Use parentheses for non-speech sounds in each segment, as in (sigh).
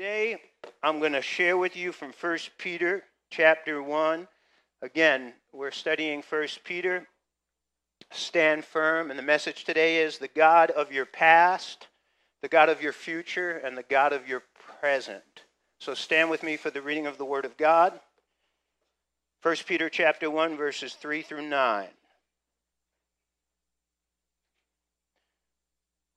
Today, I'm going to share with you from 1 Peter chapter 1. Again, we're studying 1 Peter. Stand firm. And the message today is the God of your past, the God of your future, and the God of your present. So stand with me for the reading of the Word of God. 1 Peter chapter 1, verses 3 through 9.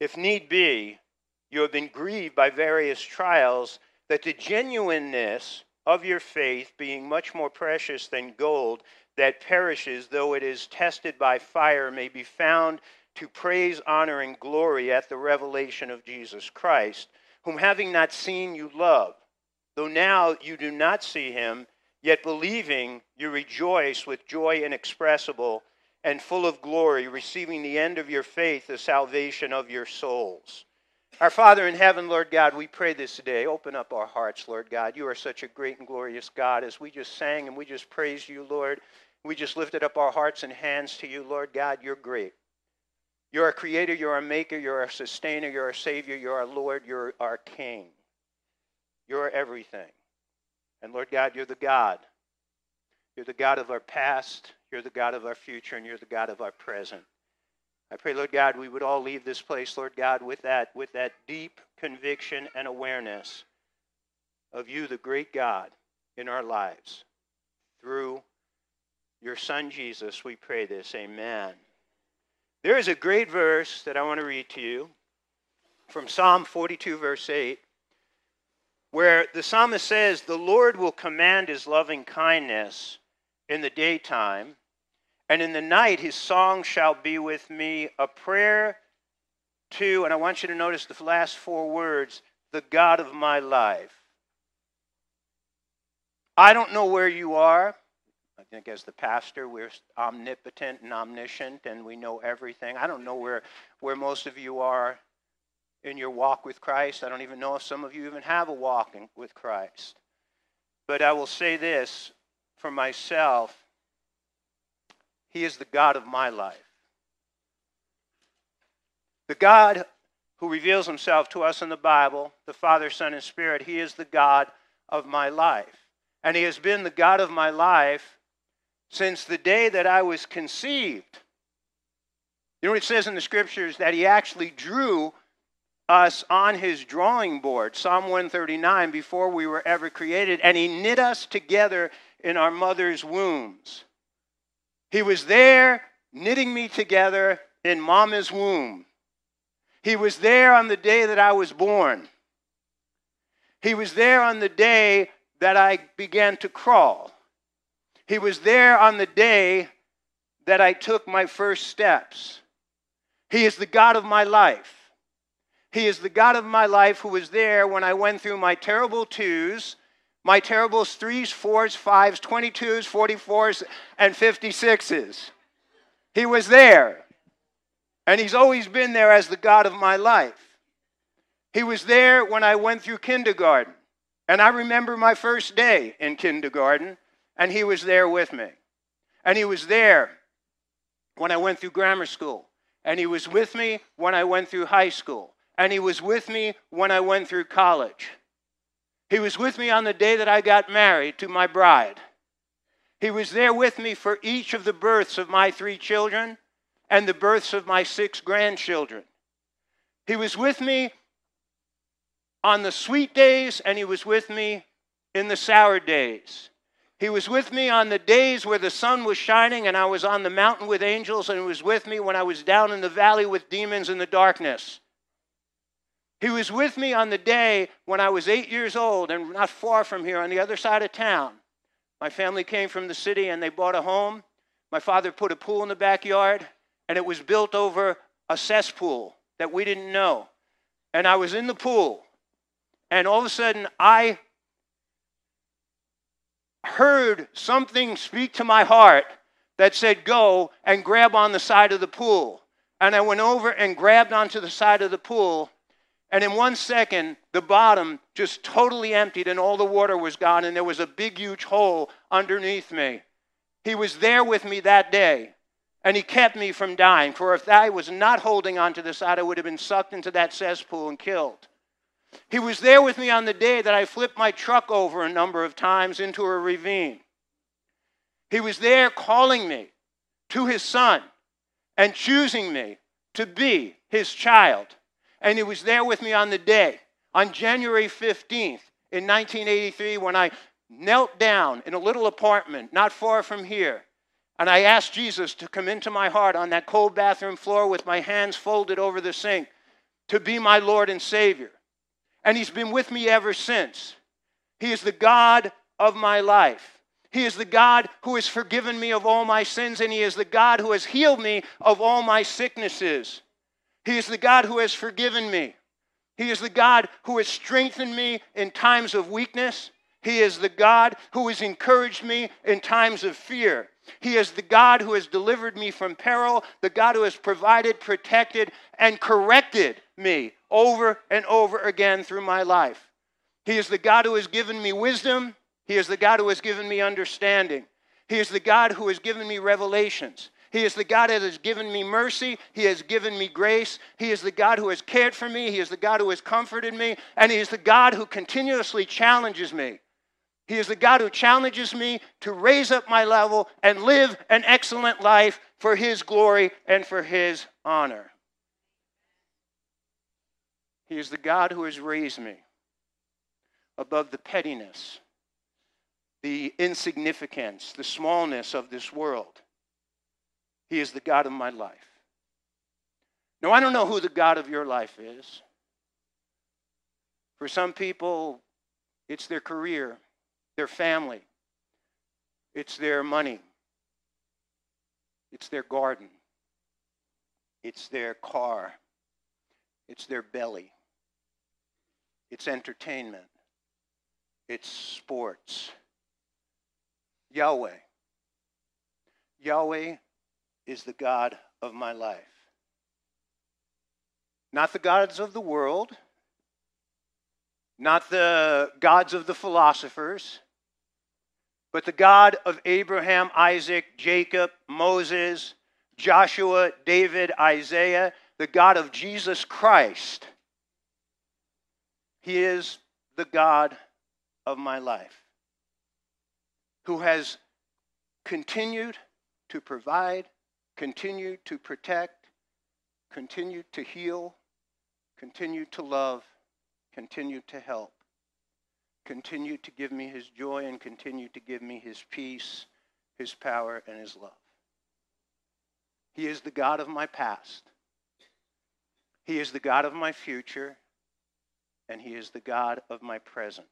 if need be, you have been grieved by various trials, that the genuineness of your faith, being much more precious than gold that perishes, though it is tested by fire, may be found to praise, honor, and glory at the revelation of Jesus Christ, whom having not seen you love, though now you do not see him, yet believing you rejoice with joy inexpressible and full of glory, receiving the end of your faith, the salvation of your souls. Our Father in heaven, Lord God, we pray this day. Open up our hearts, Lord God. You are such a great and glorious God. As we just sang and we just praised you, Lord, we just lifted up our hearts and hands to you, Lord God. You're great. You're a creator, you're a maker, you're a sustainer, you're a savior, you're our Lord, you're our King. You're everything. And Lord God, you're the God. You're the God of our past, you're the God of our future, and you're the God of our present. I pray, Lord God, we would all leave this place, Lord God, with that, with that deep conviction and awareness of you, the great God, in our lives. Through your Son Jesus, we pray this. Amen. There is a great verse that I want to read to you from Psalm 42, verse 8, where the psalmist says, The Lord will command his loving kindness in the daytime, and in the night his song shall be with me, a prayer to, and I want you to notice the last four words, the God of my life. I don't know where you are. I think as the pastor, we're omnipotent and omniscient and we know everything. I don't know where, where most of you are in your walk with Christ. I don't even know if some of you even have a walk with Christ. But I will say this for myself, He is the God of my life. The God who reveals Himself to us in the Bible, the Father, Son, and Spirit, He is the God of my life. And He has been the God of my life since the day that I was conceived. You know what it says in the scriptures? That He actually drew us on his drawing board, Psalm 139, before we were ever created, and he knit us together in our mother's wombs. He was there knitting me together in mama's womb. He was there on the day that I was born. He was there on the day that I began to crawl. He was there on the day that I took my first steps. He is the God of my life. He is the God of my life who was there when I went through my terrible twos my terrible threes, fours, fives, 22s, 44s, and 56s. He was there. And He's always been there as the God of my life. He was there when I went through kindergarten. And I remember my first day in kindergarten, and He was there with me. And He was there when I went through grammar school. And He was with me when I went through high school. And He was with me when I went through college. He was with me on the day that I got married to my bride. He was there with me for each of the births of my three children and the births of my six grandchildren. He was with me on the sweet days and he was with me in the sour days. He was with me on the days where the sun was shining and I was on the mountain with angels, and he was with me when I was down in the valley with demons in the darkness. He was with me on the day when I was eight years old and not far from here on the other side of town. My family came from the city and they bought a home. My father put a pool in the backyard and it was built over a cesspool that we didn't know. And I was in the pool And all of a sudden, I heard something speak to my heart that said, Go and grab on the side of the pool. And I went over and grabbed onto the side of the pool. And in one second, the bottom just totally emptied and all the water was gone. And there was a big, huge hole underneath me. He was there with me that day. And he kept me from dying. For if I was not holding onto the side, I would have been sucked into that cesspool and killed. He was there with me on the day that I flipped my truck over a number of times into a ravine. He was there calling me to his son and choosing me to be his child. And he was there with me on the day, on January 15th in 1983, when I knelt down in a little apartment not far from here. And I asked Jesus to come into my heart on that cold bathroom floor with my hands folded over the sink to be my Lord and Savior. And He's been with me ever since. He is the God of my life. He is the God who has forgiven me of all my sins, and He is the God who has healed me of all my sicknesses. He is the God who has forgiven me. He is the God who has strengthened me in times of weakness. He is the God who has encouraged me in times of fear. He is the God who has delivered me from peril, the God who has provided, protected, and corrected me over and over again through my life. He is the God who has given me wisdom. He is the God who has given me understanding. He is the God who has given me revelations. He is the God that has given me mercy. He has given me grace. He is the God who has cared for me. He is the God who has comforted me. And He is the God who continuously challenges me. He is the God who challenges me to raise up my level and live an excellent life for His glory and for His honor. He is the God who has raised me above the pettiness the insignificance, the smallness of this world. He is the God of my life. Now, I don't know who the God of your life is. For some people, it's their career, their family, it's their money, it's their garden, it's their car, it's their belly, it's entertainment, it's sports Yahweh. Yahweh is the God of my life. Not the gods of the world, not the gods of the philosophers, but the God of Abraham, Isaac, Jacob, Moses, Joshua, David, Isaiah, the God of Jesus Christ. He is the God of my life who has continued to provide, continued to protect, continue to heal, continue to love, continue to help, continue to give me his joy, and continue to give me his peace, his power, and his love. He is the God of my past. He is the God of my future, and He is the God of my present.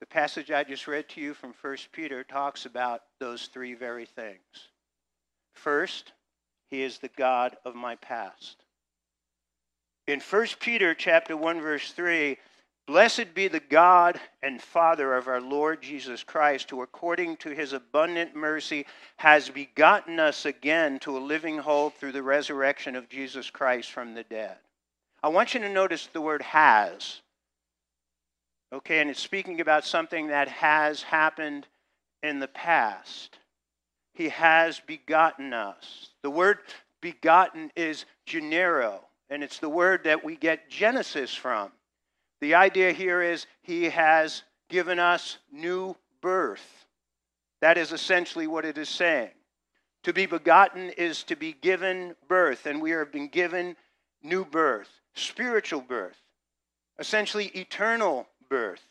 The passage I just read to you from 1 Peter talks about those three very things. First, he is the God of my past. In 1 Peter chapter 1 verse 3, blessed be the God and Father of our Lord Jesus Christ, who according to his abundant mercy has begotten us again to a living hope through the resurrection of Jesus Christ from the dead. I want you to notice the word has. Okay, and it's speaking about something that has happened in the past. He has begotten us. The word begotten is genero, and it's the word that we get Genesis from. The idea here is he has given us new birth. That is essentially what it is saying. To be begotten is to be given birth, and we have been given new birth, spiritual birth, essentially eternal birth.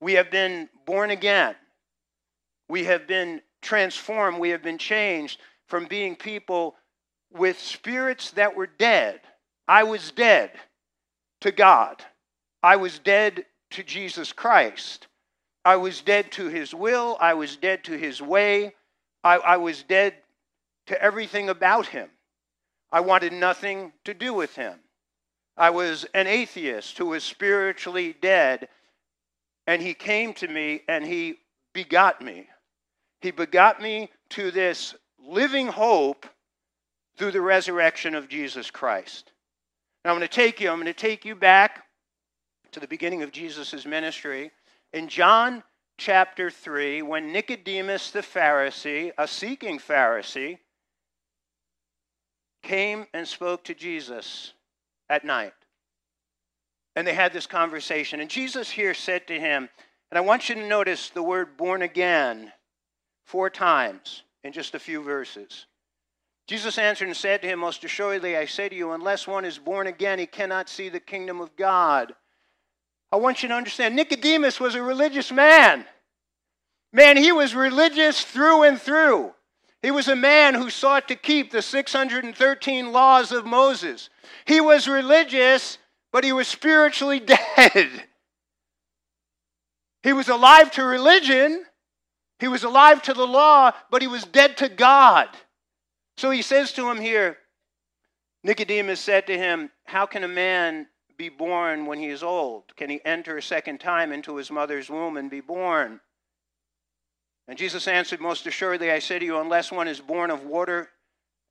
We have been born again. We have been transformed. We have been changed from being people with spirits that were dead. I was dead to God. I was dead to Jesus Christ. I was dead to his will. I was dead to his way. I, I was dead to everything about him. I wanted nothing to do with him. I was an atheist who was spiritually dead, and he came to me and he begot me. He begot me to this living hope through the resurrection of Jesus Christ. Now I'm going to take you, I'm going to take you back to the beginning of Jesus' ministry. In John chapter 3, when Nicodemus the Pharisee, a seeking Pharisee, came and spoke to Jesus at night. And they had this conversation. And Jesus here said to him, and I want you to notice the word born again four times in just a few verses. Jesus answered and said to him, Most assuredly, I say to you, unless one is born again, he cannot see the kingdom of God. I want you to understand Nicodemus was a religious man. Man, he was religious through and through. He was a man who sought to keep the 613 laws of Moses. He was religious, but he was spiritually (laughs) dead. He was alive to religion, he was alive to the law, but he was dead to God. So he says to him here Nicodemus said to him, How can a man be born when he is old? Can he enter a second time into his mother's womb and be born? And Jesus answered, Most assuredly, I say to you, unless one is born of water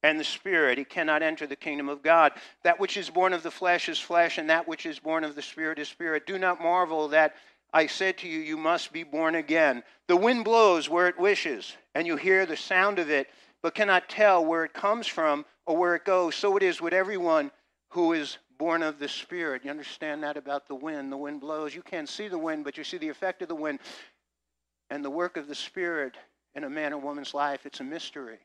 and the Spirit, he cannot enter the kingdom of God. That which is born of the flesh is flesh, and that which is born of the Spirit is spirit. Do not marvel that I said to you, You must be born again. The wind blows where it wishes, and you hear the sound of it, but cannot tell where it comes from or where it goes. So it is with everyone who is born of the Spirit. You understand that about the wind? The wind blows. You can't see the wind, but you see the effect of the wind. And the work of the Spirit in a man or woman's life, it's a mystery.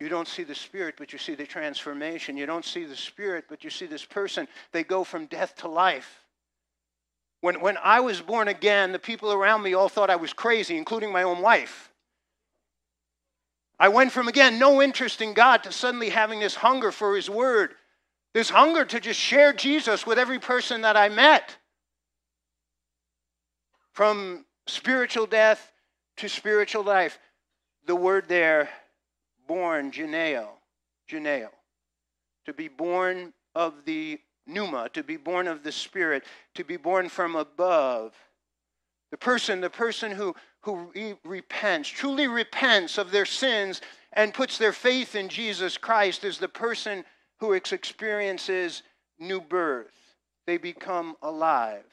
You don't see the Spirit, but you see the transformation. You don't see the Spirit, but you see this person. They go from death to life. When, when I was born again, the people around me all thought I was crazy, including my own wife. I went from, again, no interest in God to suddenly having this hunger for His Word, this hunger to just share Jesus with every person that I met. From spiritual death to spiritual life. The word there, born, geneo, geneo, to be born of the pneuma, to be born of the Spirit, to be born from above. The person, the person who, who re- repents, truly repents of their sins and puts their faith in Jesus Christ is the person who experiences new birth. They become alive.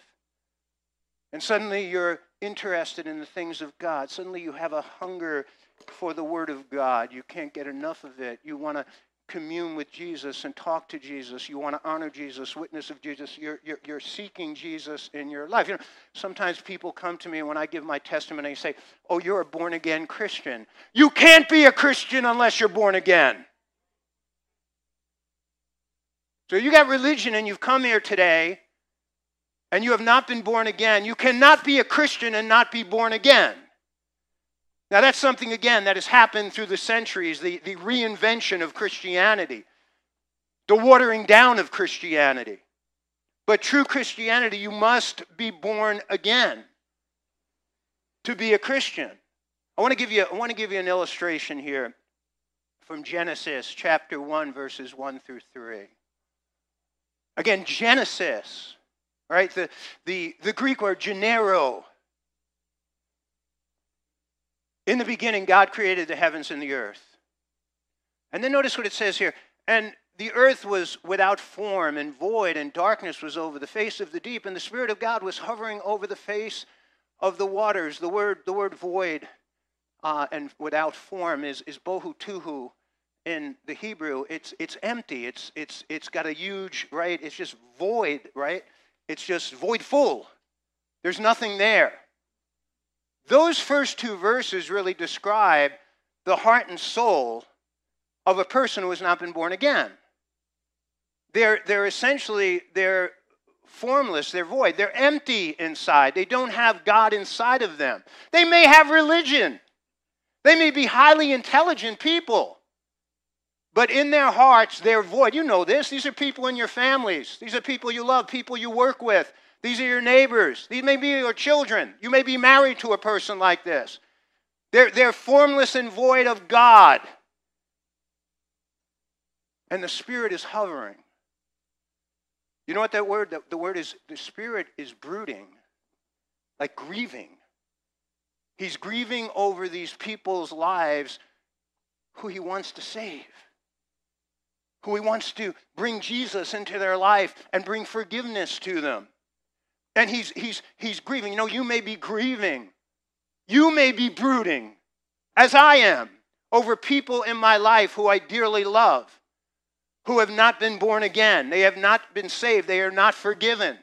And suddenly you're interested in the things of God. Suddenly you have a hunger for the Word of God. You can't get enough of it. You want to commune with Jesus and talk to Jesus. You want to honor Jesus, witness of Jesus. You're, you're, you're, seeking Jesus in your life. You know, sometimes people come to me when I give my testimony and say, Oh, you're a born again Christian. You can't be a Christian unless you're born again. So you got religion and you've come here today and you have not been born again. You cannot be a Christian and not be born again. Now, that's something, again, that has happened through the centuries the, the reinvention of Christianity, the watering down of Christianity. But true Christianity, you must be born again to be a Christian. I want to give you, I want to give you an illustration here from Genesis chapter 1, verses 1 through 3. Again, Genesis, right? The, the, the Greek word genero in the beginning, God created the heavens and the earth. And then notice what it says here. And the earth was without form and void, and darkness was over the face of the deep, and the Spirit of God was hovering over the face of the waters. The word, the word void uh, and without form is, is bohu tuhu in the Hebrew. It's, it's empty. It's, it's, it's got a huge, right? It's just void, right? It's just void full. There's nothing there. Those first two verses really describe the heart and soul of a person who has not been born again. They're, they're essentially, they're formless, they're void, they're empty inside. They don't have God inside of them. They may have religion. They may be highly intelligent people. But in their hearts, they're void. You know this. These are people in your families. These are people you love, people you work with. These are your neighbors. These may be your children. You may be married to a person like this. They're, they're formless and void of God. And the Spirit is hovering. You know what that word? The, the word is the Spirit is brooding, like grieving. He's grieving over these people's lives who he wants to save, who he wants to bring Jesus into their life and bring forgiveness to them. And he's, he's, he's grieving. You know, you may be grieving, you may be brooding, as I am, over people in my life who I dearly love who have not been born again. They have not been saved. They are not forgiven.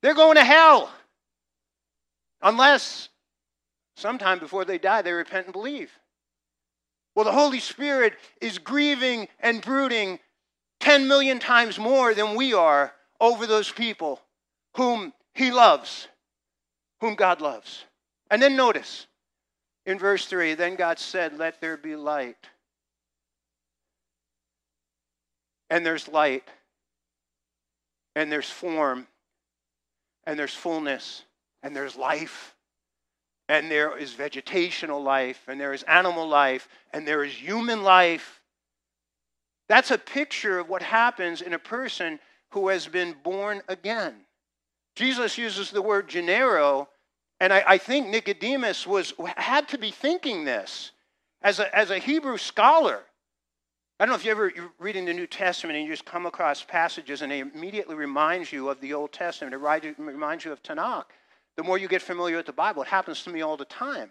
They're going to hell. Unless sometime before they die, they repent and believe. Well, the Holy Spirit is grieving and brooding 10 million times more than we are over those people whom He loves, whom God loves. And then notice in verse 3 then God said, Let there be light and there's light, and there's form, and there's fullness, and there's life, and there is vegetational life, and there is animal life, and there is human life. That's a picture of what happens in a person who has been born again. Jesus uses the word genero, and I, I think Nicodemus was had to be thinking this as a, as a Hebrew scholar. I don't know if you ever you're reading the New Testament and you just come across passages and they immediately reminds you of the Old Testament. It reminds you of Tanakh. The more you get familiar with the Bible, it happens to me all the time.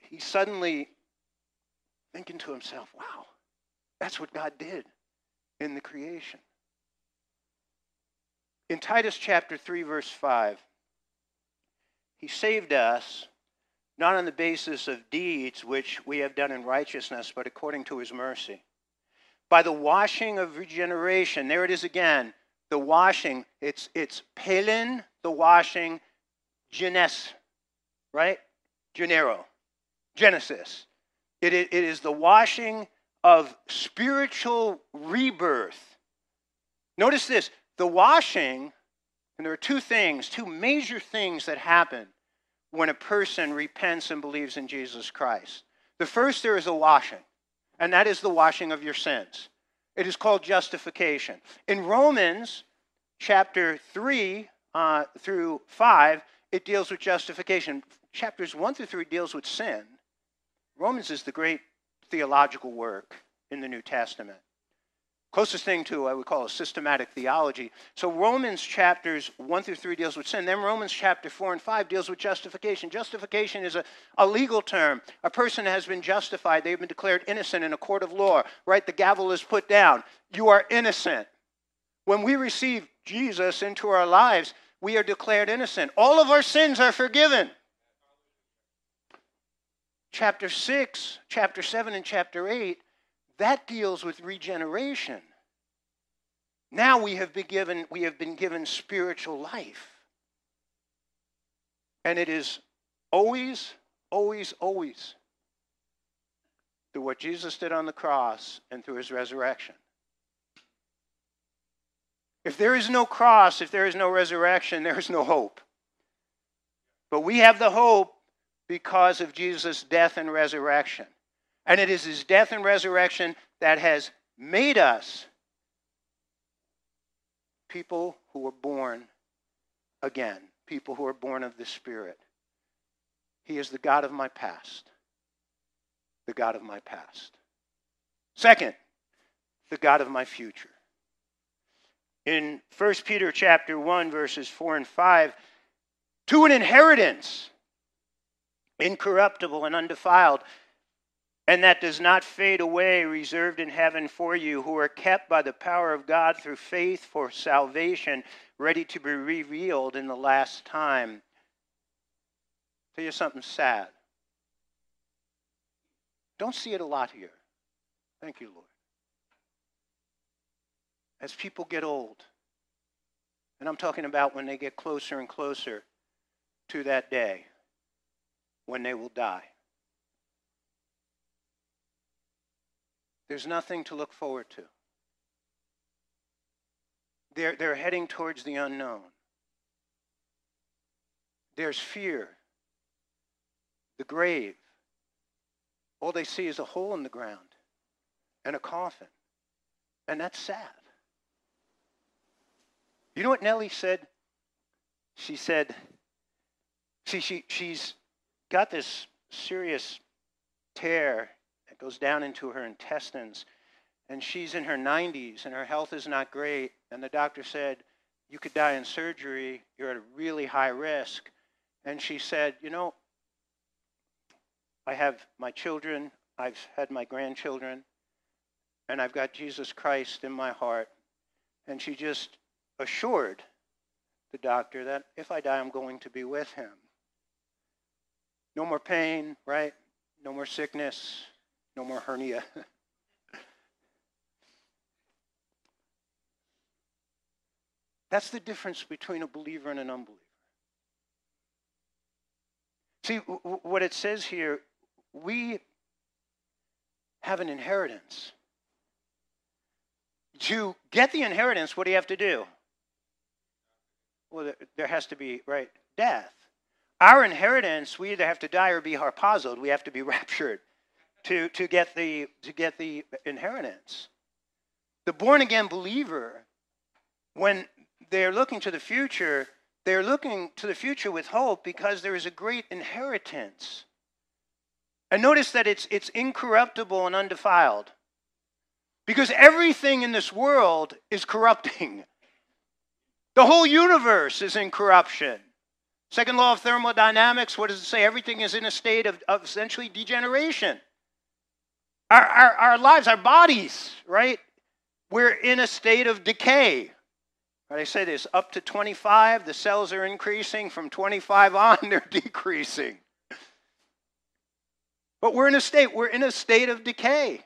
He's suddenly thinking to himself, wow, that's what God did in the creation. In Titus chapter 3, verse 5, he saved us not on the basis of deeds which we have done in righteousness, but according to his mercy. By the washing of regeneration, there it is again, the washing, it's, it's pelin, the washing, genes, right? Genero, Genesis. It, it, it is the washing of spiritual rebirth. Notice this the washing, and there are two things, two major things that happen when a person repents and believes in Jesus Christ. The first, there is a washing, and that is the washing of your sins. It is called justification. In Romans chapter 3 uh, through 5, it deals with justification. Chapters 1 through 3 deals with sin. Romans is the great theological work in the New Testament. Closest thing to what we call a systematic theology. So Romans chapters 1 through 3 deals with sin. Then Romans chapter 4 and 5 deals with justification. Justification is a, a legal term. A person has been justified. They've been declared innocent in a court of law. Right? The gavel is put down. You are innocent. When we receive Jesus into our lives, we are declared innocent. All of our sins are forgiven. Chapter 6, chapter 7, and chapter 8 that deals with regeneration. Now we have been given, we have been given spiritual life. And it is always, always, always through what Jesus did on the cross and through his resurrection. If there is no cross, if there is no resurrection, there is no hope. But we have the hope because of Jesus' death and resurrection. And it is his death and resurrection that has made us people who are born again, people who are born of the Spirit. He is the God of my past, the God of my past. Second, the God of my future. In 1 Peter chapter 1 verses 4 and 5, to an inheritance incorruptible and undefiled and that does not fade away, reserved in heaven for you, who are kept by the power of God through faith for salvation, ready to be revealed in the last time. Tell you something sad. Don't see it a lot here. Thank you, Lord. As people get old, and I'm talking about when they get closer and closer to that day when they will die. There's nothing to look forward to. They're, they're heading towards the unknown. There's fear, the grave. All they see is a hole in the ground and a coffin. And that's sad. You know what Nellie said? She said, see, she, she's got this serious tear that goes down into her intestines, and she's in her 90s, and her health is not great. And the doctor said, You could die in surgery. You're at a really high risk. And she said, You know, I have my children, I've had my grandchildren, and I've got Jesus Christ in my heart. And she just assured the doctor that if I die, I'm going to be with him. No more pain, right? No more sickness, no more hernia. (laughs) That's the difference between a believer and an unbeliever. See, w- what it says here, we have an inheritance. To get the inheritance, what do you have to do? Well, there has to be, right, death. Our inheritance, we either have to die or be harpazoed. We have to be (laughs) raptured to, to, get the, to get the inheritance. The born again believer, when they're looking to the future, they're looking to the future with hope because there is a great inheritance. And notice that it's, it's incorruptible and undefiled. Because everything in this world is corrupting. (laughs) The whole universe is in corruption. Second law of thermodynamics, what does it say? Everything is in a state of, of essentially degeneration. Our, our, our lives, our bodies, right? We're in a state of decay. Right, I say this up to 25, the cells are increasing. From 25 on, (laughs) they're decreasing. But we're in a state, we're in a state of decay.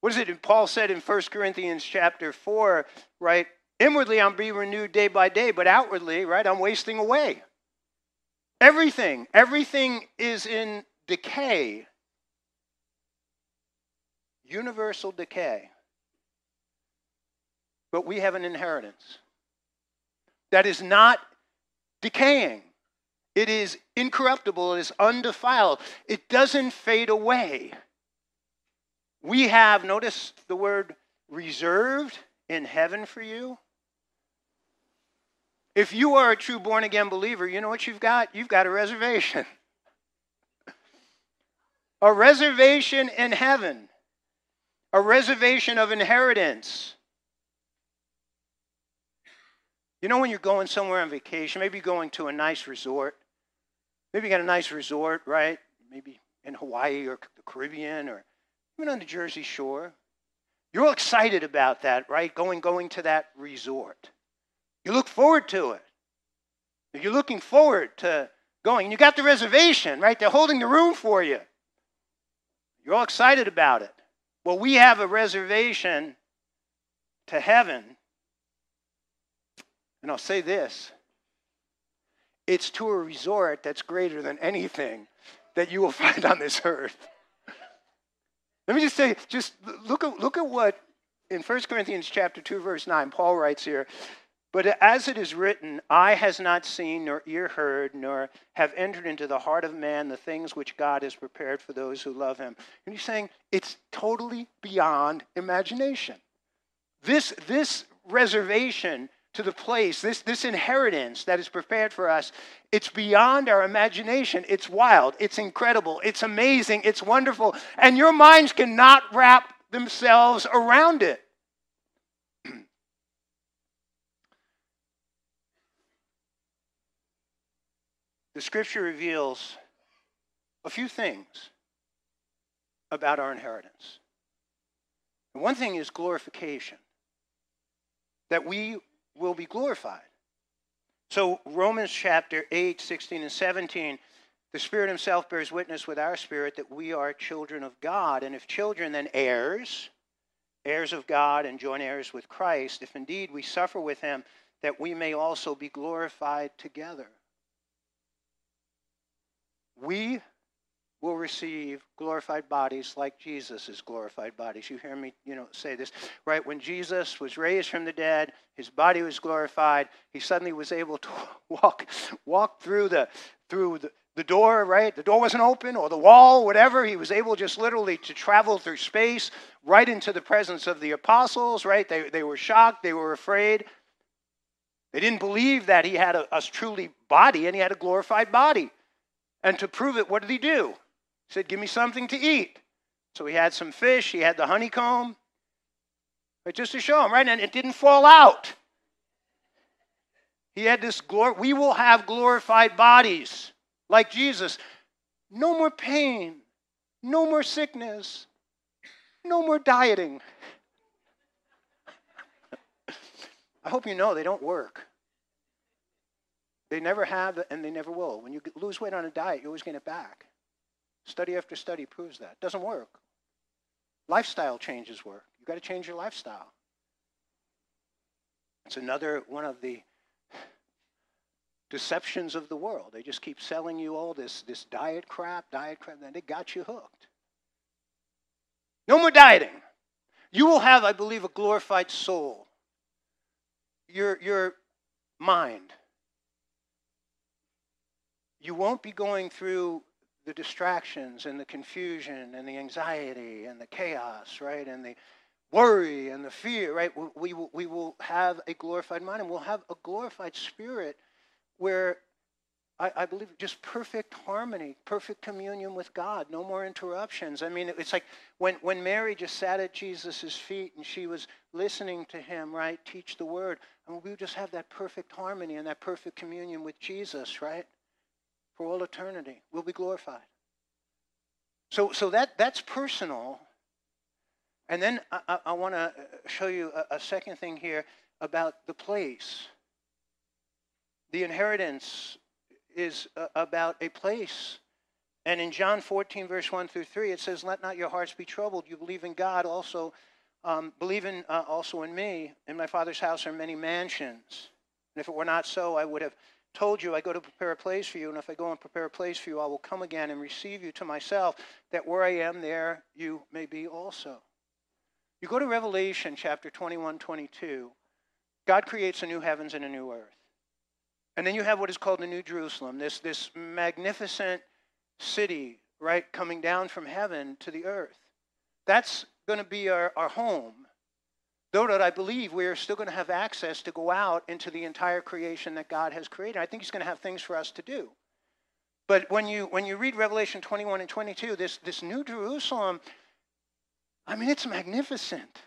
What is it? Paul said in 1 Corinthians chapter 4, right? Inwardly, I'm being renewed day by day, but outwardly, right, I'm wasting away. Everything, everything is in decay. Universal decay. But we have an inheritance that is not decaying. It is incorruptible, it is undefiled, it doesn't fade away. We have, notice the word reserved in heaven for you. If you are a true born again believer, you know what you've got? You've got a reservation. (laughs) a reservation in heaven, a reservation of inheritance. You know, when you're going somewhere on vacation, maybe you're going to a nice resort, maybe you got a nice resort, right? Maybe in Hawaii or the Caribbean or even on the Jersey Shore. You're all excited about that, right? Going, going to that resort. You look forward to it. You're looking forward to going. You got the reservation, right? They're holding the room for you. You're all excited about it. Well, we have a reservation to heaven. And I'll say this. It's to a resort that's greater than anything that you will (laughs) find on this earth. Let me just say, just look at, look at what in 1 Corinthians chapter 2, verse 9, Paul writes here, but as it is written, eye has not seen, nor ear heard, nor have entered into the heart of man the things which God has prepared for those who love him. And he's saying it's totally beyond imagination. This, this reservation to the place, this, this inheritance that is prepared for us, it's beyond our imagination. It's wild, it's incredible, it's amazing, it's wonderful, and your minds cannot wrap themselves around it. The scripture reveals a few things about our inheritance. And one thing is glorification. That we will be glorified. So, Romans chapter 8, 16, and 17, the Spirit Himself bears witness with our spirit that we are children of God. And if children, then heirs, heirs of God, and joint heirs with Christ, if indeed we suffer with Him, that we may also be glorified together. We will receive glorified bodies like Jesus' glorified bodies. You hear me, you know, say this, right? When Jesus was raised from the dead, his body was glorified. He suddenly was able to (laughs) walk, walk through the through the, the door, right? The door wasn't open or the wall, whatever. He was able just literally to travel through space right into the presence of the apostles, right? They, they were shocked, they were afraid. They didn't believe that he had a, a truly body and he had a glorified body. And to prove it, what did he do? He said, Give me something to eat. So he had some fish, he had the honeycomb, right, just to show him, right? And it didn't fall out. He had this glory. We will have glorified bodies like Jesus. No more pain, no more sickness, no more dieting. (laughs) I hope you know they don't work. They never have and they never will. When you lose weight on a diet, you always gain it back. Study after study proves that. It doesn't work. Lifestyle changes work. You've got to change your lifestyle. It's another one of the deceptions of the world. They just keep selling you all this, this diet crap, diet crap, and they got you hooked. No more dieting. You will have, I believe, a glorified soul. Your, your mind. You won't be going through the distractions and the confusion and the anxiety and the chaos, right? And the worry and the fear, right? We, we, will have a glorified mind and we'll have a glorified spirit where I, I, believe just perfect harmony, perfect communion with God, no more interruptions. I mean, it's like when, when Mary just sat at Jesus' feet and she was listening to him, right, teach the word. Mean, we just have that perfect harmony and that perfect communion with Jesus, right? For all eternity. We'll be glorified. So, so that, that's personal. And then I, I, I want to show you a, a second thing here about the place. The inheritance is uh, about a place. And in John 14, verse 1 through 3, it says, Let not your hearts be troubled. You believe in God, also um, believe in, uh, also in me. In my Father's house are many mansions. And if it were not so, I would have told you, I go to prepare a place for you. And if I go and prepare a place for you, I will come again and receive you to myself, that where I am, there you may be also. You go to Revelation chapter 21, 22. God creates a new heavens and a new earth. And then you have what is called the New Jerusalem, this, this magnificent city, right, coming down from heaven to the earth. That's going to be our, our home. Though that I believe we are still going to have access to go out into the entire creation that God has created. I think He's going to have things for us to do. But when you when you read Revelation 21 and 22, this, this New Jerusalem, I mean, it's magnificent.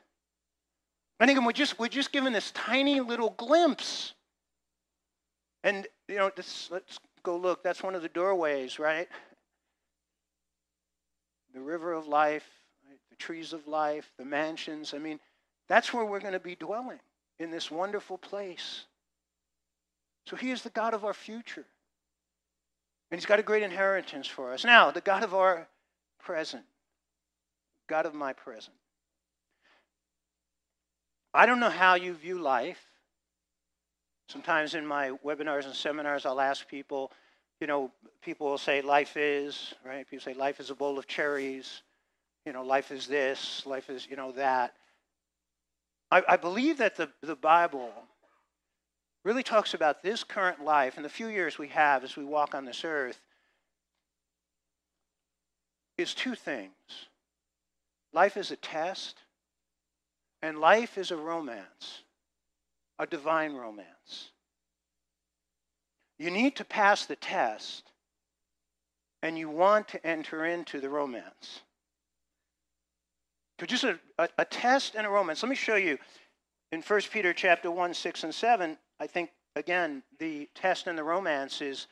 And again, we're just we're just given this tiny little glimpse and, you know, this, let's go look. That's one of the doorways, right? The river of life, right? the trees of life, the mansions. I mean, that's where we're going to be dwelling in this wonderful place. So he is the God of our future. And he's got a great inheritance for us. Now, the God of our present, God of my present. I don't know how you view life. Sometimes in my webinars and seminars, I'll ask people, you know, people will say life is, right? People say life is a bowl of cherries. You know, life is this, life is, you know, that. I, I believe that the, the Bible really talks about this current life and the few years we have as we walk on this earth is two things. Life is a test, and life is a romance a divine romance. You need to pass the test, and you want to enter into the romance. So just a, a, a test and a romance. Let me show you in 1 Peter chapter 1, 6, and 7. I think, again, the test and the romance is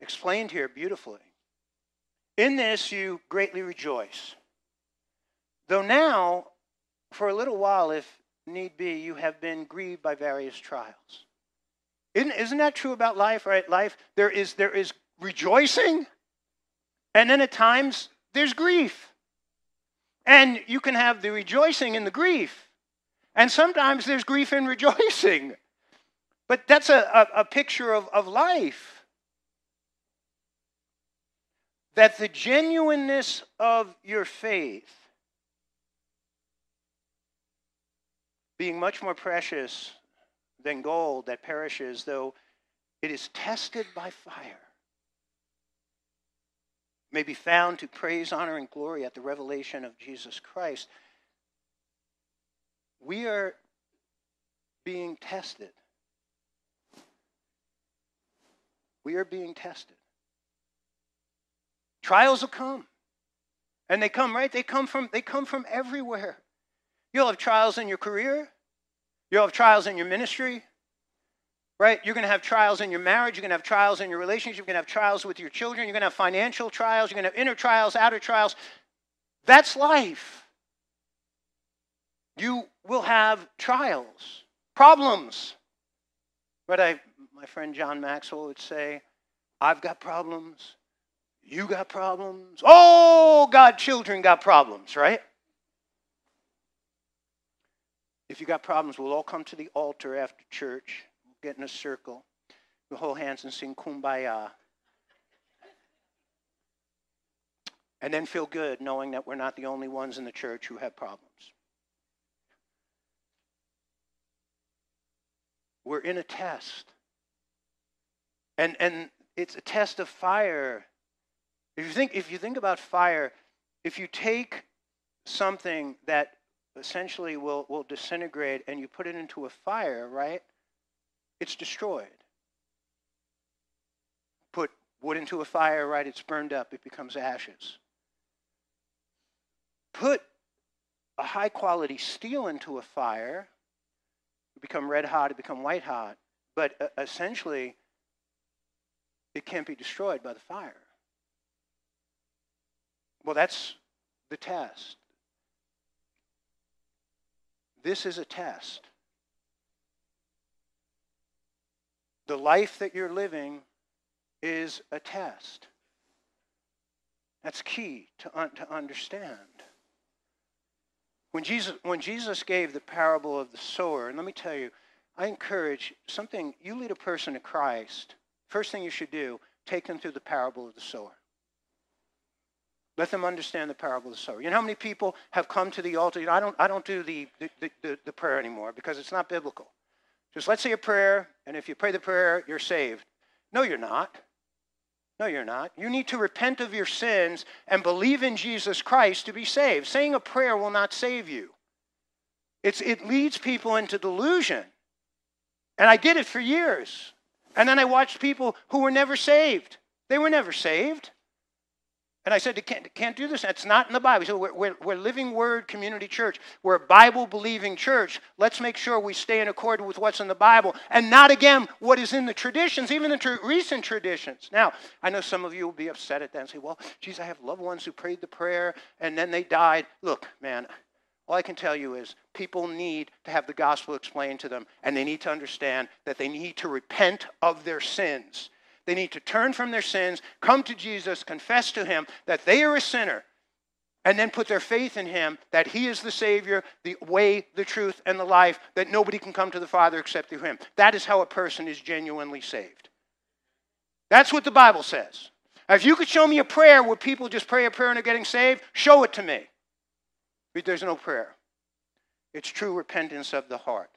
explained here beautifully. In this you greatly rejoice. Though now, for a little while, if need be, you have been grieved by various trials. Isn't, isn't that true about life, right? Life, there is, there is rejoicing, and then at times there's grief. And you can have the rejoicing and the grief. And sometimes there's grief and rejoicing. But that's a, a, a picture of, of life. That the genuineness of your faith being much more precious than gold that perishes, though it is tested by fire, may be found to praise, honor, and glory at the revelation of Jesus Christ. We are being tested. We are being tested. Trials will come. And they come, right? They come from they come from everywhere. You'll have trials in your career. You'll have trials in your ministry. Right? You're going to have trials in your marriage. You're going to have trials in your relationship. You're going to have trials with your children. You're going to have financial trials. You're going to have inner trials, outer trials. That's life. You will have trials, problems. But I, my friend John Maxwell would say, I've got problems. You got problems. Oh, God, children got problems, right? If you got problems, we'll all come to the altar after church. Get in a circle. We'll hold hands and sing kumbaya. And then feel good knowing that we're not the only ones in the church who have problems. We're in a test. And, and it's a test of fire. If you, think, if you think about fire, if you take something that essentially will, will disintegrate and you put it into a fire, right? It's destroyed. Put wood into a fire, right? It's burned up, it becomes ashes. Put a high quality steel into a fire, it become red hot, it become white hot, but uh, essentially it can't be destroyed by the fire. Well, that's the test. This is a test. The life that you're living is a test. That's key to, un- to understand. When Jesus, when Jesus gave the parable of the sower, and let me tell you, I encourage something, you lead a person to Christ, first thing you should do, take them through the parable of the sower. Let them understand the parable of the sower. You know how many people have come to the altar? You know, I don't, I don't do the, the, the, the prayer anymore because it's not biblical. Just let's say a prayer, and if you pray the prayer, you're saved. No, you're not. No, you're not. You need to repent of your sins and believe in Jesus Christ to be saved. Saying a prayer will not save you. It's, it leads people into delusion. And I did it for years. And then I watched people who were never saved. They were never saved. And I said, you can't, can't do this. That's not in the Bible. So we're, we're, we're Living Word Community Church. We're a Bible believing church. Let's make sure we stay in accord with what's in the Bible and not, again, what is in the traditions, even the tr- recent traditions. Now, I know some of you will be upset at that and say, well, geez, I have loved ones who prayed the prayer and then they died. Look, man, all I can tell you is people need to have the gospel explained to them and they need to understand that they need to repent of their sins they need to turn from their sins, come to Jesus, confess to him that they are a sinner, and then put their faith in him that he is the Savior, the way, the truth, and the life, that nobody can come to the Father except through him. That is how a person is genuinely saved. That's what the Bible says. If you could show me a prayer where people just pray a prayer and are getting saved, show it to me. But there's no prayer. It's true repentance of the heart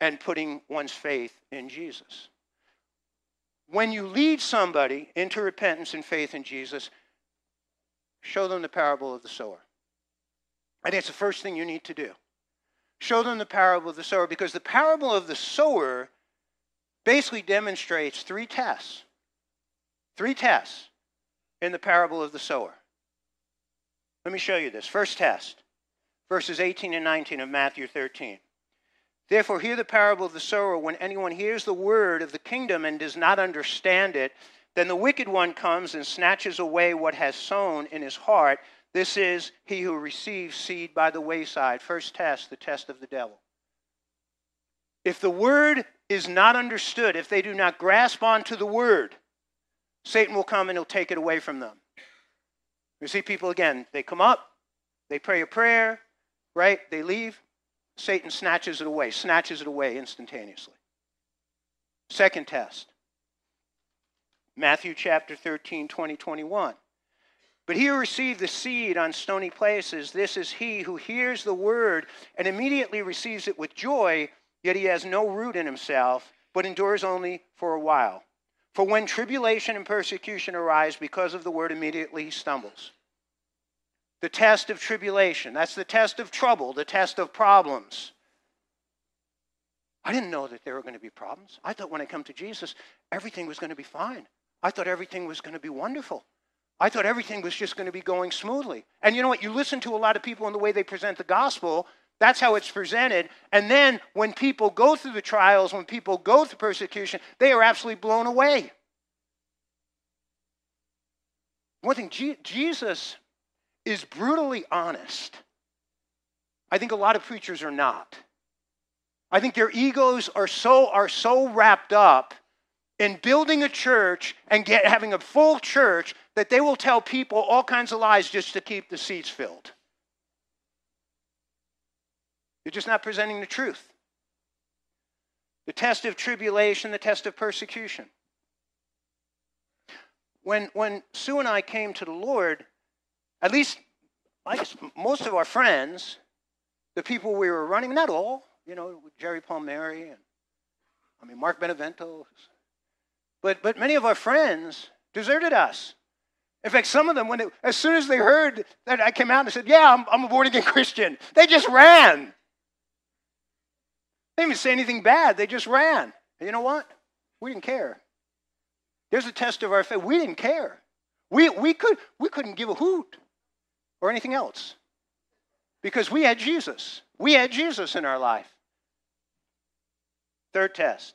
and putting one's faith in Jesus when you lead somebody into repentance and faith in Jesus, show them the parable of the sower. I think it's the first thing you need to do. Show them the parable of the sower because the parable of the sower basically demonstrates three tests. Three tests in the parable of the sower. Let me show you this. First test, verses 18 and 19 of Matthew 13. Therefore, hear the parable of the sower. When anyone hears the word of the kingdom and does not understand it, then the wicked one comes and snatches away what has sown in his heart. This is he who receives seed by the wayside. First test, the test of the devil. If the word is not understood, if they do not grasp onto the word, Satan will come and he'll take it away from them. You see people again, they come up, they pray a prayer, right? They leave, Satan snatches it away, snatches it away instantaneously. Second test Matthew chapter 13, 20, 21. But he who received the seed on stony places, this is he who hears the word and immediately receives it with joy, yet he has no root in himself, but endures only for a while. For when tribulation and persecution arise because of the word, immediately he stumbles the test of tribulation. That's the test of trouble, the test of problems. I didn't know that there were going to be problems. I thought when I come to Jesus, everything was going to be fine. I thought everything was going to be wonderful. I thought everything was just going to be going smoothly. And you know what? You listen to a lot of people in the way they present the gospel, that's how it's presented. And then when people go through the trials, when people go through persecution, they are absolutely blown away. One thing, Jesus is brutally honest. I think a lot of preachers are not. I think their egos are so, are so wrapped up in building a church and get, having a full church that they will tell people all kinds of lies just to keep the seats filled. You're just not presenting the truth. The test of tribulation, the test of persecution. When, when Sue and I came to the Lord, at least I guess most of our friends, the people we were running, not all, you know, Jerry Palmieri and I mean Mark Benevento, but but many of our friends deserted us. In fact, some of them, when it, as soon as they heard that I came out and said, "Yeah, I'm, I'm a born again (laughs) Christian," they just ran. They didn't even say anything bad. They just ran. And you know what? We didn't care. There's a test of our faith. We didn't care. We, we, could, we couldn't give a hoot or anything else because we had Jesus. We had Jesus in our life. Third test.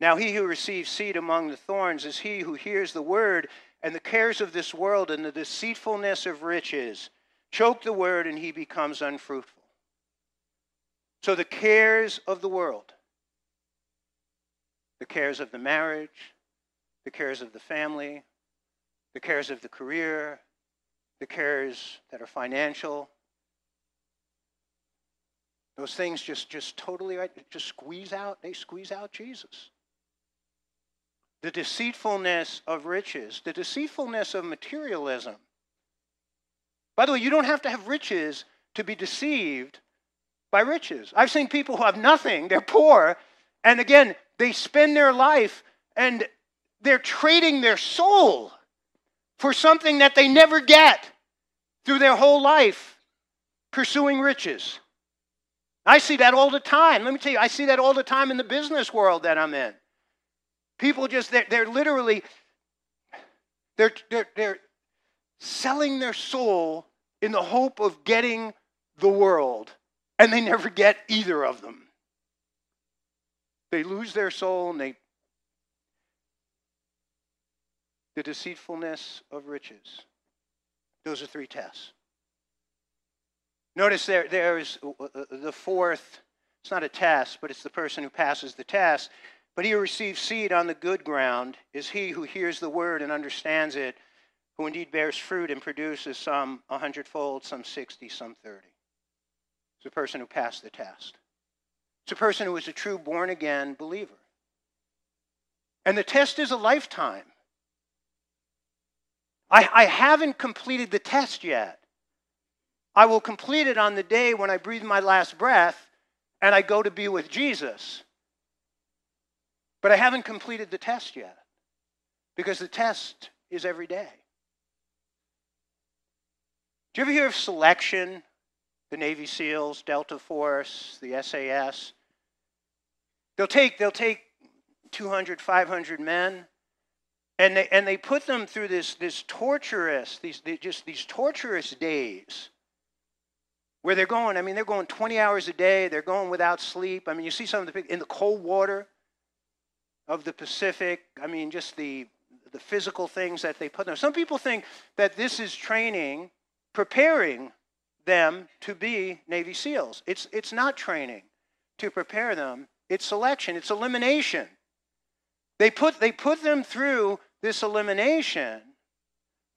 Now, he who receives seed among the thorns is he who hears the word, and the cares of this world and the deceitfulness of riches choke the word, and he becomes unfruitful. So, the cares of the world, the cares of the marriage, the cares of the family, the cares of the career, the cares that are financial. Those things just, just totally right, just squeeze out, they squeeze out Jesus. The deceitfulness of riches, the deceitfulness of materialism. By the way, you don't have to have riches to be deceived by riches. I've seen people who have nothing, they're poor, and again, they spend their life and they're trading their soul for something that they never get through their whole life pursuing riches. I see that all the time. Let me tell you, I see that all the time in the business world that I'm in. People just, they're, they're literally, they're, they're, they're selling their soul in the hope of getting the world, and they never get either of them. They lose their soul and they the deceitfulness of riches. Those are three tests. Notice there, there's uh, uh, the fourth, it's not a test, but it's the person who passes the test. But he who receives seed on the good ground is he who hears the word and understands it, who indeed bears fruit and produces some a hundredfold, some sixty, some thirty. It's the person who passed the test. It's a person who is a true born again believer. And the test is a lifetime. I, I haven't completed the test yet. I will complete it on the day when I breathe my last breath and I go to be with Jesus. But I haven't completed the test yet because the test is every day. Do you ever hear of selection? The Navy SEALs, Delta Force, the SAS. They'll take, they'll take 200, 500 men and they, and they put them through this, this torturous, these, just these torturous days where they're going, I mean, they're going 20 hours a day, they're going without sleep. I mean, you see some of the, in the cold water of the Pacific, I mean, just the, the physical things that they put them. Some people think that this is training, preparing them to be Navy SEALs. It's, it's not training to prepare them, it's selection, it's elimination. They put, they put them through this elimination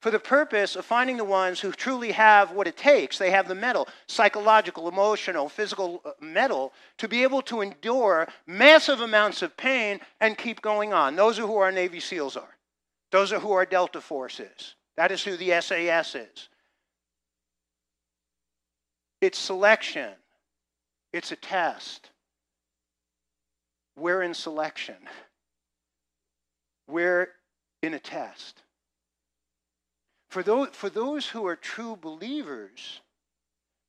for the purpose of finding the ones who truly have what it takes. They have the mettle, psychological, emotional, physical uh, mettle, to be able to endure massive amounts of pain and keep going on. Those are who our Navy SEALs are. Those are who our Delta Force is. That is who the SAS is. It's selection, it's a test. We're in selection. We're in a test. For those, for those who are true believers,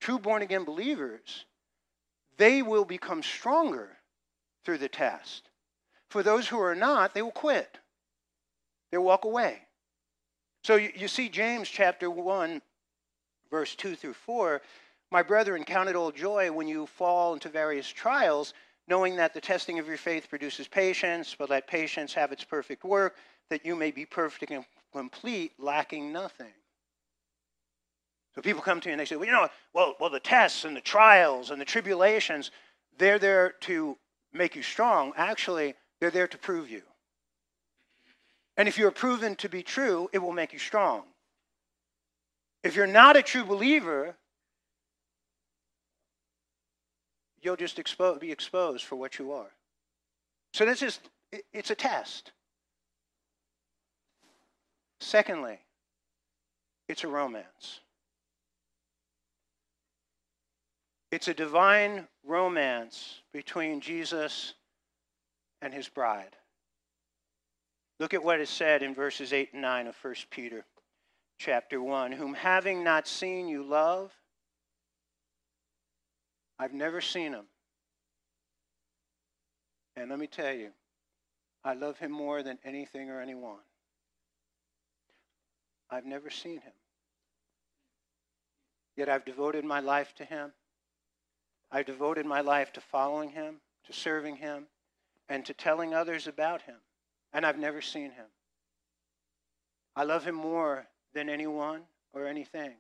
true born again believers, they will become stronger through the test. For those who are not, they will quit. They'll walk away. So you, you see, James chapter 1, verse 2 through 4 My brethren, count it all joy when you fall into various trials, knowing that the testing of your faith produces patience, but let patience have its perfect work, that you may be perfect and complete, lacking nothing. So people come to me and they say, well, you know, well, well, the tests and the trials and the tribulations, they're there to make you strong. Actually, they're there to prove you. And if you're proven to be true, it will make you strong. If you're not a true believer, you'll just expo- be exposed for what you are. So this is, it's a test. Secondly, it's a romance. It's a divine romance between Jesus and his bride. Look at what is said in verses 8 and 9 of 1 Peter chapter 1 Whom having not seen you love, I've never seen him. And let me tell you, I love him more than anything or anyone. I've never seen him. Yet I've devoted my life to him. I've devoted my life to following him, to serving him, and to telling others about him. And I've never seen him. I love him more than anyone or anything.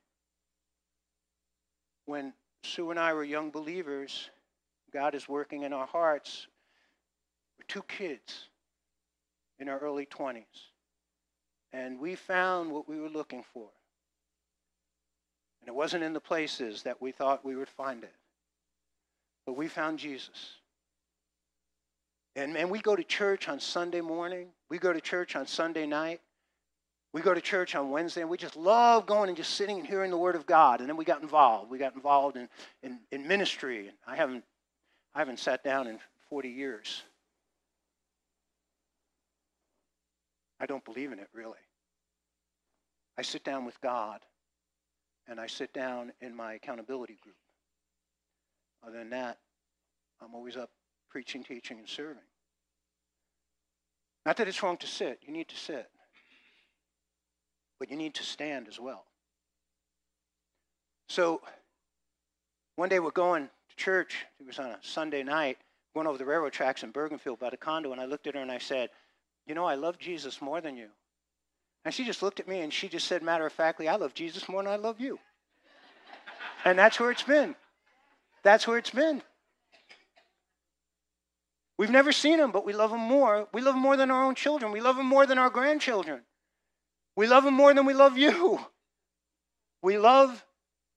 When Sue and I were young believers, God is working in our hearts. We're two kids in our early 20s. And we found what we were looking for. And it wasn't in the places that we thought we would find it. But we found Jesus. And man, we go to church on Sunday morning. We go to church on Sunday night. We go to church on Wednesday, and we just love going and just sitting and hearing the Word of God. And then we got involved. We got involved in, in, in ministry. I haven't, I haven't sat down in 40 years. I don't believe in it, really. I sit down with God, and I sit down in my accountability group. Other than that, I'm always up preaching, teaching, and serving. Not that it's wrong to sit, you need to sit. But you need to stand as well. So, one day we're going to church. It was on a Sunday night, going over the railroad tracks in Bergenfield by the condo, and I looked at her and I said, You know, I love Jesus more than you. And she just looked at me and she just said, matter of factly, I love Jesus more than I love you. and that's where it's been. That's where it's been. We've never seen him, but we love him more. We love him more than our own children. We love him more than our grandchildren. We love him more than we love you. We love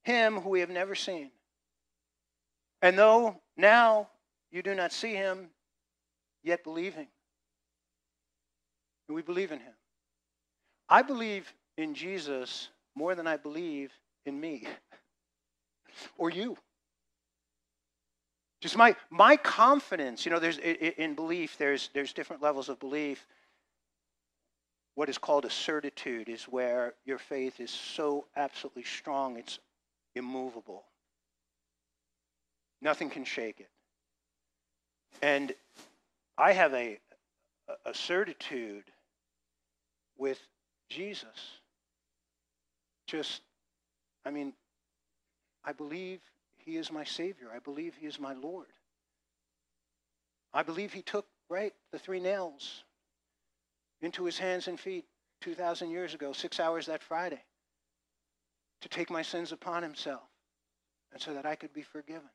him who we have never seen. And though now you do not see him, yet believing. We believe in him. I believe in Jesus more than I believe in me (laughs) or you. Just my, my confidence, you know, there's in belief, there's, there's different levels of belief. What is called a certitude is where your faith is so absolutely strong, it's immovable. Nothing can shake it. And I have a, a certitude with Jesus. Just, I mean, I believe he is my Savior. I believe He is my Lord. I believe He took, right, the three nails into His hands and feet 2,000 years ago, six hours that Friday, to take my sins upon Himself and so that I could be forgiven.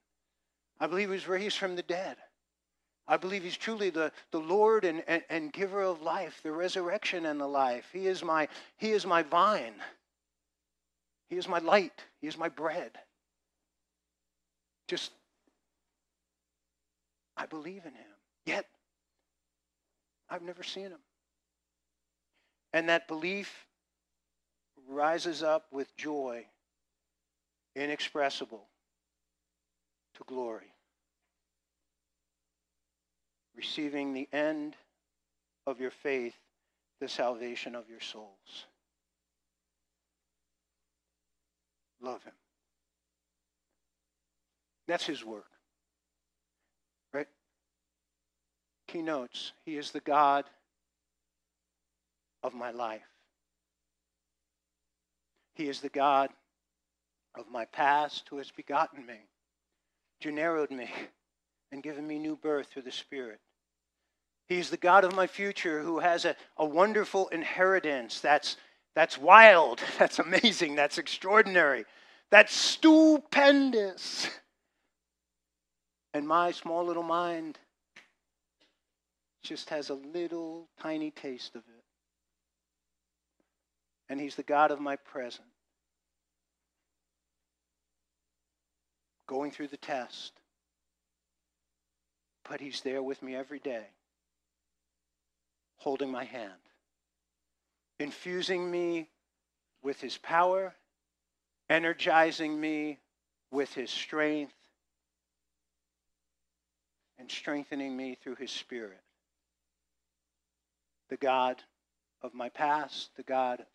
I believe He was raised from the dead. I believe he's truly the, the Lord and, and, and, giver of life, the resurrection and the life. He is, my, he is my vine. He is my light. He is my bread. Just, I believe in him. Yet, I've never seen him. And that belief rises up with joy, inexpressible, to glory. Receiving the end of your faith, the salvation of your souls. Love him. That's his work. Right? Keynotes He is the God of my life. He is the God of my past who has begotten me, generoed me, and given me new birth through the Spirit. He's the God of my future who has a, a wonderful inheritance that's, that's wild, (laughs) that's amazing, that's extraordinary, that's stupendous. And my small little mind just has a little tiny taste of it. And He's the God of my present. Going through the test. But He's there with me every day holding my hand, infusing me with his power, energizing me with his strength, and strengthening me through his spirit. The God of my past, the God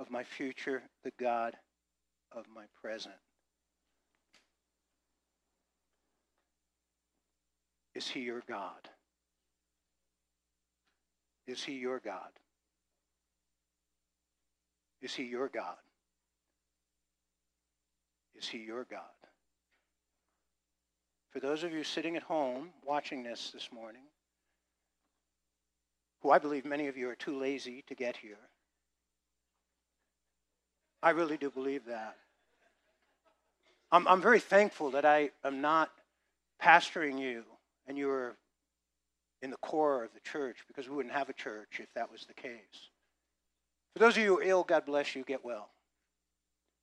of my future, the God of my present. Is he your God? Is he your God? Is he your God? Is he your God? For those of you sitting at home watching this this morning, who I believe many of you are too lazy to get here, I really do believe that. I'm, I'm very thankful that I am not pastoring you and you are in the core of the church because we wouldn't have a church if that was the case. For those of you who are ill, God bless you, get well.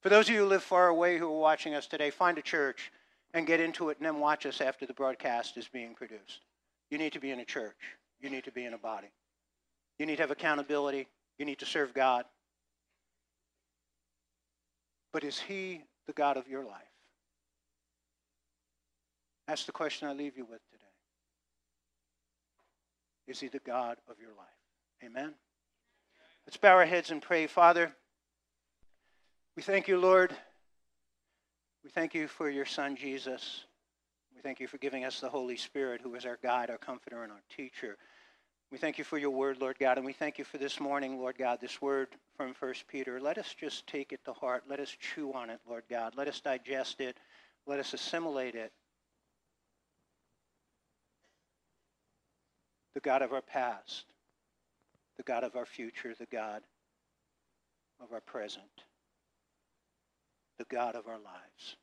For those of you who live far away who are watching us today, find a church and get into it and then watch us after the broadcast is being produced. You need to be in a church. You need to be in a body. You need to have accountability. You need to serve God. But is He the God of your life? That's the question I leave you with. Is he the God of your life? Amen. Let's bow our heads and pray. Father, we thank you, Lord. We thank you for your Son, Jesus. We thank you for giving us the Holy Spirit, who is our guide, our comforter, and our teacher. We thank you for your word, Lord God, and we thank you for this morning, Lord God, this word from 1 Peter. Let us just take it to heart. Let us chew on it, Lord God. Let us digest it. Let us assimilate it. The God of our past, the God of our future, the God of our present, the God of our lives.